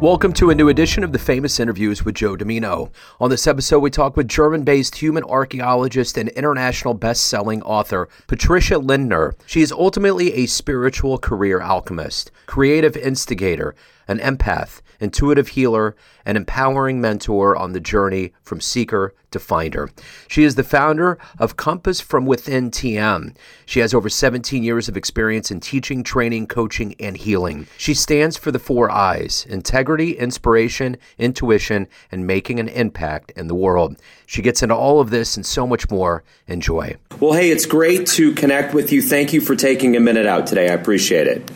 Welcome to a new edition of the Famous Interviews with Joe Dimino. On this episode, we talk with German based human archaeologist and international best selling author Patricia Lindner. She is ultimately a spiritual career alchemist, creative instigator, an empath, intuitive healer, and empowering mentor on the journey from seeker to finder. She is the founder of Compass from Within TM. She has over 17 years of experience in teaching, training, coaching, and healing. She stands for the four I's integrity, inspiration, intuition, and making an impact in the world. She gets into all of this and so much more. Enjoy. Well, hey, it's great to connect with you. Thank you for taking a minute out today. I appreciate it.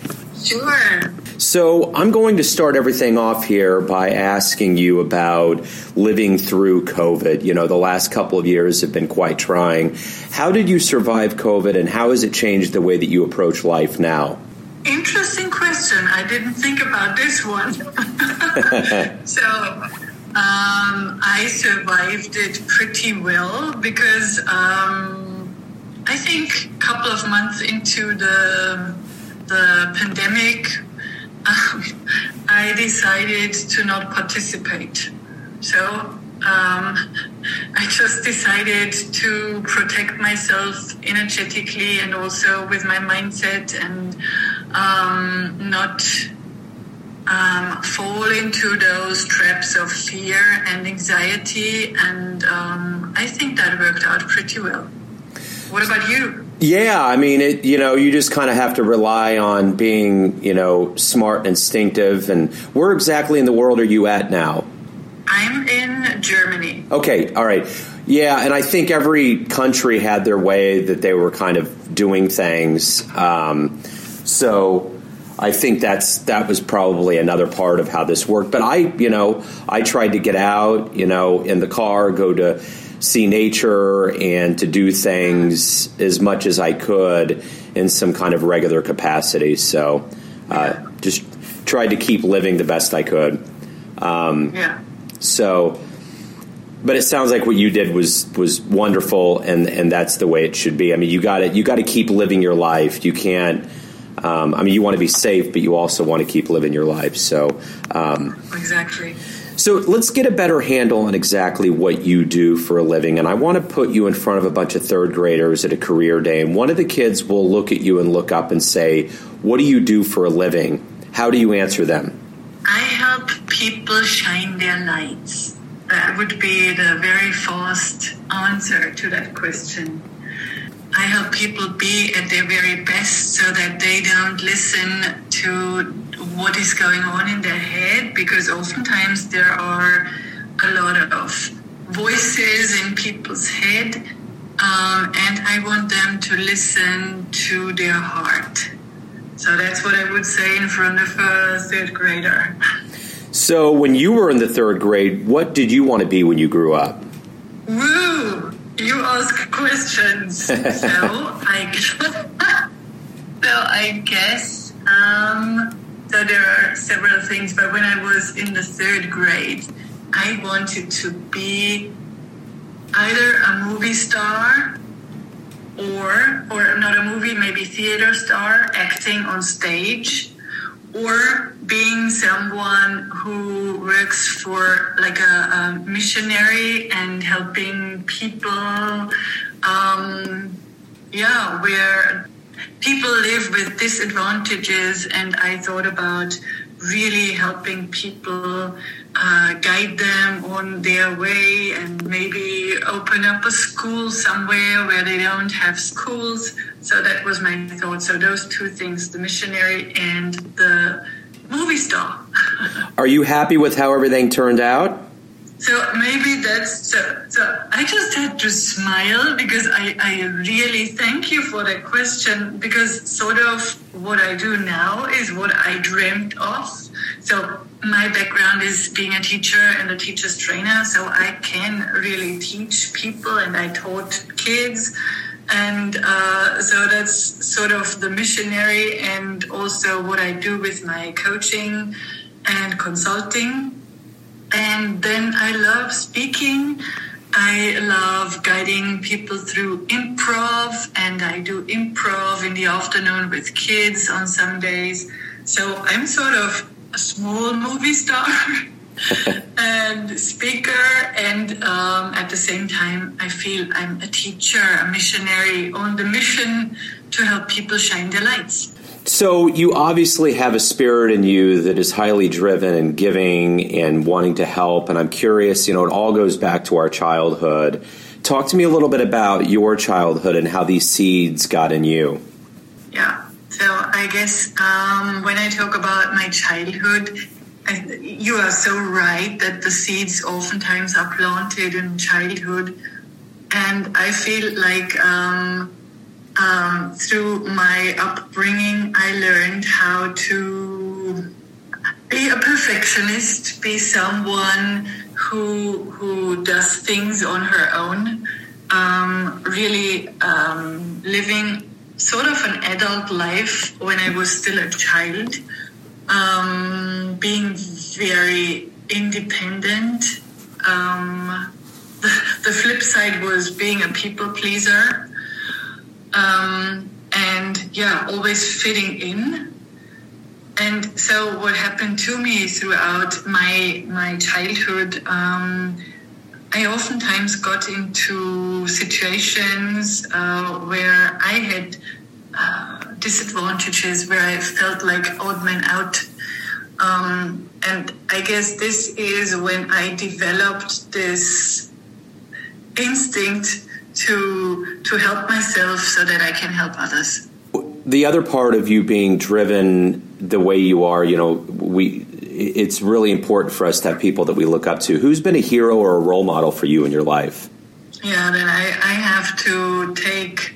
Sure. So, I'm going to start everything off here by asking you about living through COVID. You know, the last couple of years have been quite trying. How did you survive COVID and how has it changed the way that you approach life now? Interesting question. I didn't think about this one. so, um, I survived it pretty well because um, I think a couple of months into the the pandemic, um, I decided to not participate. So um, I just decided to protect myself energetically and also with my mindset and um, not um, fall into those traps of fear and anxiety. And um, I think that worked out pretty well. What about you? Yeah, I mean, it, you know, you just kind of have to rely on being, you know, smart and instinctive. And where exactly in the world are you at now? I'm in Germany. Okay, all right. Yeah, and I think every country had their way that they were kind of doing things. Um, so I think that's that was probably another part of how this worked. But I, you know, I tried to get out, you know, in the car, go to see nature and to do things as much as I could in some kind of regular capacity. So uh, just tried to keep living the best I could. Um, yeah. So, but it sounds like what you did was was wonderful, and and that's the way it should be. I mean, you got it. You got to keep living your life. You can't. Um, I mean, you want to be safe, but you also want to keep living your life. So, um, exactly. So let's get a better handle on exactly what you do for a living. And I want to put you in front of a bunch of third graders at a career day. And one of the kids will look at you and look up and say, What do you do for a living? How do you answer them? I help people shine their lights. That would be the very first answer to that question. I help people be at their very best so that they don't listen to what is going on in their head because oftentimes there are a lot of voices in people's head um, and I want them to listen to their heart. So that's what I would say in front of a third grader. So when you were in the third grade, what did you want to be when you grew up? Woo! You ask questions. so I, so I guess um, so. There are several things, but when I was in the third grade, I wanted to be either a movie star or or not a movie, maybe theater star, acting on stage or being someone who works for like a, a missionary and helping people um, yeah where people live with disadvantages and i thought about really helping people uh, guide them on their way and maybe open up a school somewhere where they don't have schools. So that was my thought. So those two things, the missionary and the movie star. Are you happy with how everything turned out? So maybe that's so, so I just had to smile because I, I really thank you for that question because sort of what I do now is what I dreamed of. So my background is being a teacher and a teacher's trainer, so I can really teach people and I taught kids. And uh, so that's sort of the missionary and also what I do with my coaching and consulting and then I love speaking. I love guiding people through improv, and I do improv in the afternoon with kids on some days. So I'm sort of a small movie star and speaker, and um, at the same time, I feel I'm a teacher, a missionary on the mission to help people shine their lights. So you obviously have a spirit in you that is highly driven and giving and wanting to help. And I'm curious, you know, it all goes back to our childhood. Talk to me a little bit about your childhood and how these seeds got in you. Yeah. So I guess um, when I talk about my childhood, I, you are so right that the seeds oftentimes are planted in childhood. And I feel like um, um, through my upbringing, I learned how to be a perfectionist, be someone who who does things on her own, um, really um, living sort of an adult life when I was still a child, um, being very independent. Um, the, the flip side was being a people pleaser um, and yeah, always fitting in. And so, what happened to me throughout my my childhood, um, I oftentimes got into situations uh, where I had uh, disadvantages, where I felt like odd man out. Um, and I guess this is when I developed this instinct to to help myself so that I can help others. The other part of you being driven the way you are, you know, we it's really important for us to have people that we look up to. Who's been a hero or a role model for you in your life? Yeah, then I, I have to take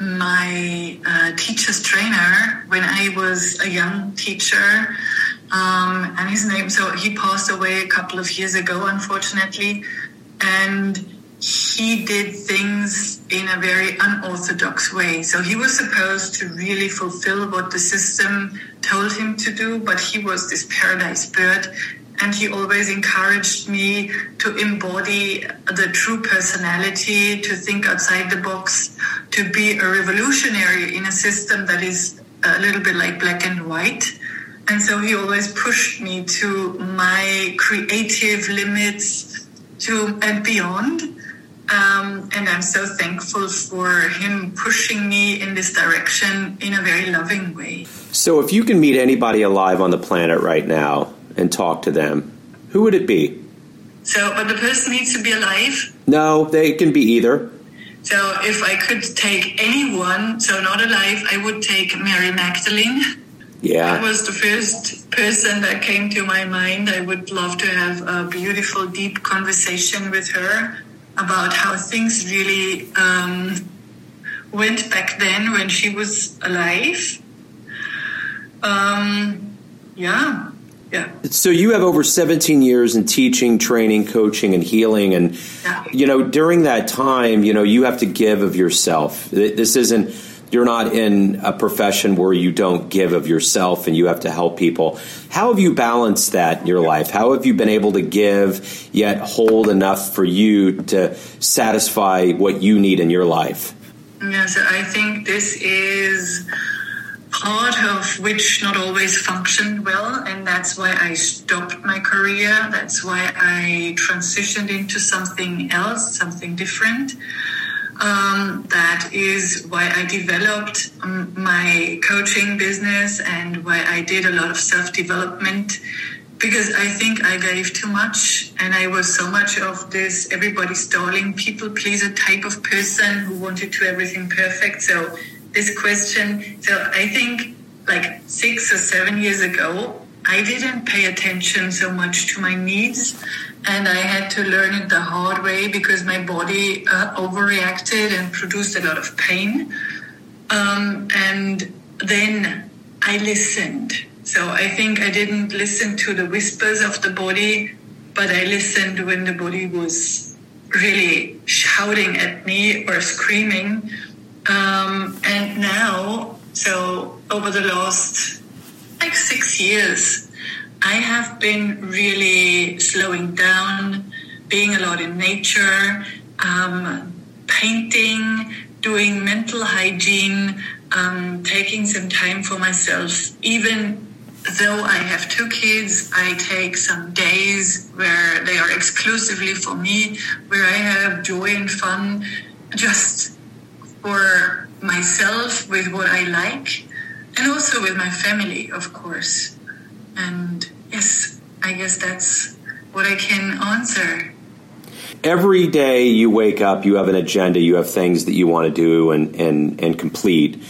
my uh, teacher's trainer when I was a young teacher. Um, and his name, so he passed away a couple of years ago, unfortunately. And he did things in a very unorthodox way. So he was supposed to really fulfill what the system told him to do, but he was this paradise bird. And he always encouraged me to embody the true personality, to think outside the box, to be a revolutionary in a system that is a little bit like black and white. And so he always pushed me to my creative limits to and beyond um, and I'm so thankful for him pushing me in this direction in a very loving way. So, if you can meet anybody alive on the planet right now and talk to them, who would it be? So, but the person needs to be alive? No, they can be either. So, if I could take anyone, so not alive, I would take Mary Magdalene. Yeah. That was the first person that came to my mind. I would love to have a beautiful, deep conversation with her about how things really um, went back then when she was alive. Um, yeah, yeah. So you have over 17 years in teaching, training, coaching, and healing, and yeah. you know during that time, you know you have to give of yourself. This isn't you're not in a profession where you don't give of yourself and you have to help people. How have you balanced that in your life? How have you been able to give yet hold enough for you to satisfy what you need in your life? Yes, I think this is part of which not always functioned well, and that's why I stopped my career. That's why I transitioned into something else, something different. Um, that is why I developed um, my coaching business and why I did a lot of self development because I think I gave too much and I was so much of this everybody stalling people pleaser type of person who wanted to everything perfect. So this question, so I think like six or seven years ago, I didn't pay attention so much to my needs and I had to learn it the hard way because my body uh, overreacted and produced a lot of pain. Um, and then I listened. So I think I didn't listen to the whispers of the body, but I listened when the body was really shouting at me or screaming. Um, and now, so over the last like six years, I have been really slowing down, being a lot in nature, um, painting, doing mental hygiene, um, taking some time for myself, even though I have two kids, I take some days where they are exclusively for me, where I have joy and fun just for myself with what I like, and also with my family, of course. And yes, I guess that's what I can answer. Every day you wake up, you have an agenda, you have things that you want to do and, and, and complete.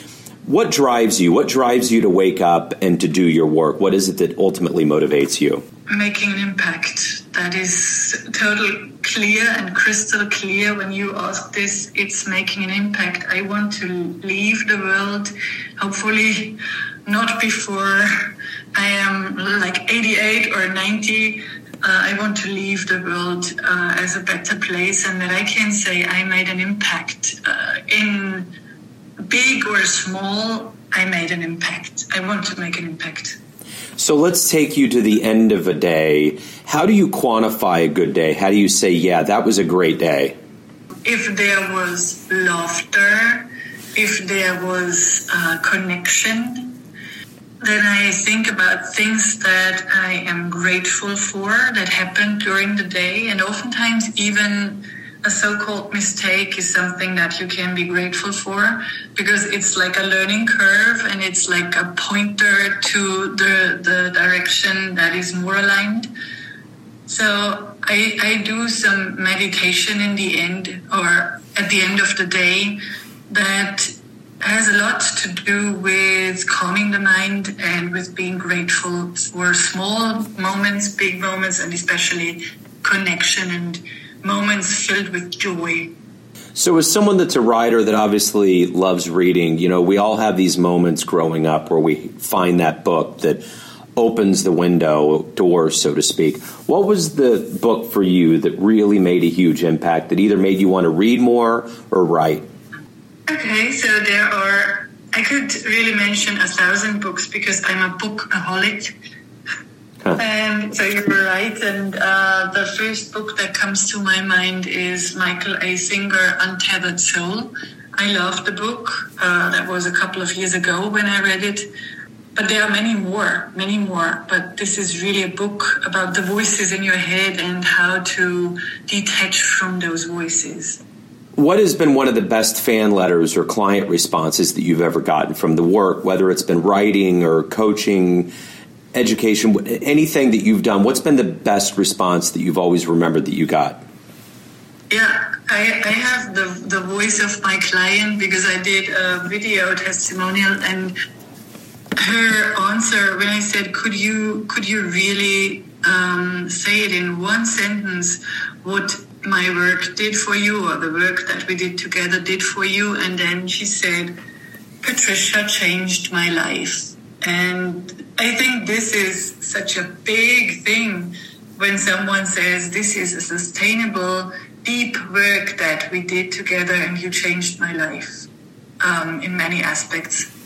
What drives you? What drives you to wake up and to do your work? What is it that ultimately motivates you? Making an impact. That is totally clear and crystal clear when you ask this. It's making an impact. I want to leave the world, hopefully not before I am like 88 or 90. Uh, I want to leave the world uh, as a better place and that I can say I made an impact uh, in big or small. I made an impact. I want to make an impact. So let's take you to the end of a day. How do you quantify a good day? How do you say, yeah, that was a great day? If there was laughter, if there was uh, connection, then I think about things that I am grateful for that happened during the day. And oftentimes, even a so-called mistake is something that you can be grateful for because it's like a learning curve and it's like a pointer to the, the direction that is more aligned. So I, I do some meditation in the end or at the end of the day that has a lot to do with calming the mind and with being grateful for small moments, big moments, and especially connection and moments filled with joy. So, as someone that's a writer that obviously loves reading, you know, we all have these moments growing up where we find that book that opens the window door, so to speak. What was the book for you that really made a huge impact that either made you want to read more or write? Okay, so there are, I could really mention a thousand books because I'm a bookaholic. And so you're right. And uh, the first book that comes to my mind is Michael A. Singer, Untethered Soul. I love the book. Uh, that was a couple of years ago when I read it. But there are many more, many more. But this is really a book about the voices in your head and how to detach from those voices. What has been one of the best fan letters or client responses that you've ever gotten from the work, whether it's been writing or coaching, education, anything that you've done? What's been the best response that you've always remembered that you got? Yeah, I, I have the, the voice of my client because I did a video testimonial and her answer when I said, "Could you could you really um, say it in one sentence what my work did for you or the work that we did together did for you. And then she said, Patricia changed my life. And I think this is such a big thing when someone says, This is a sustainable, deep work that we did together and you changed my life um, in many aspects.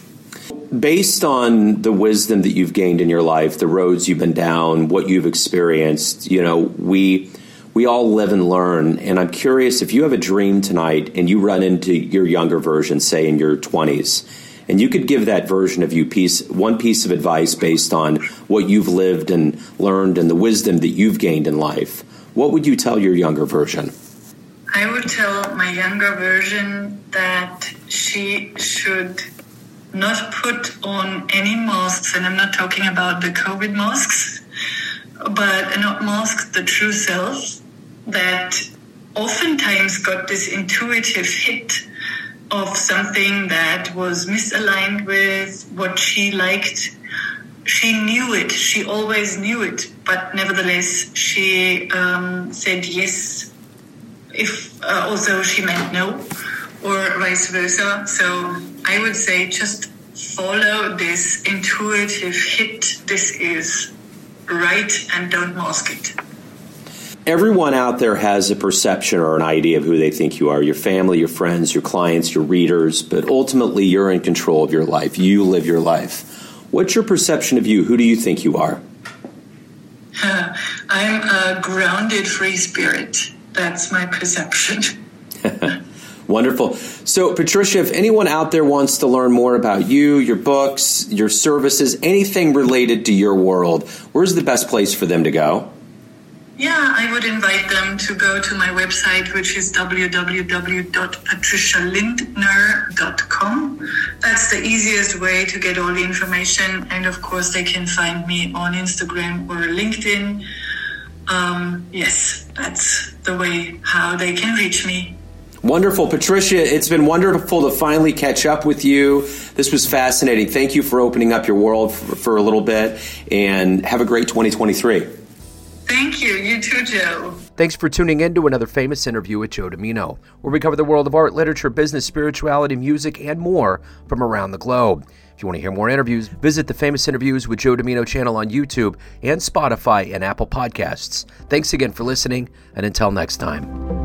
Based on the wisdom that you've gained in your life, the roads you've been down, what you've experienced, you know, we we all live and learn. And I'm curious if you have a dream tonight and you run into your younger version, say in your 20s, and you could give that version of you piece one piece of advice based on what you've lived and learned and the wisdom that you've gained in life, what would you tell your younger version? I would tell my younger version that she should not put on any masks, and I'm not talking about the COVID masks, but not mask the true self that oftentimes got this intuitive hit of something that was misaligned with what she liked. She knew it. She always knew it, but nevertheless, she um, said yes. If uh, also she meant no, or vice versa. So I would say just follow this intuitive hit. This is right, and don't mask it everyone out there has a perception or an idea of who they think you are your family, your friends, your clients, your readers, but ultimately you're in control of your life. You live your life. What's your perception of you? Who do you think you are? Uh, I'm a grounded free spirit. That's my perception. Wonderful. So, Patricia, if anyone out there wants to learn more about you, your books, your services, anything related to your world, where's the best place for them to go? Yeah, I would invite them to go to my website, which is www.patricialindner.com. That's the easiest way to get all the information. And of course, they can find me on Instagram or LinkedIn. Um, yes, that's the way how they can reach me. Wonderful. Patricia, it's been wonderful to finally catch up with you. This was fascinating. Thank you for opening up your world for, for a little bit and have a great 2023. Thank you. You too, Joe. Thanks for tuning in to another famous interview with Joe Dimino, where we cover the world of art, literature, business, spirituality, music, and more from around the globe. If you want to hear more interviews, visit the Famous Interviews with Joe Dimino channel on YouTube and Spotify and Apple Podcasts. Thanks again for listening, and until next time.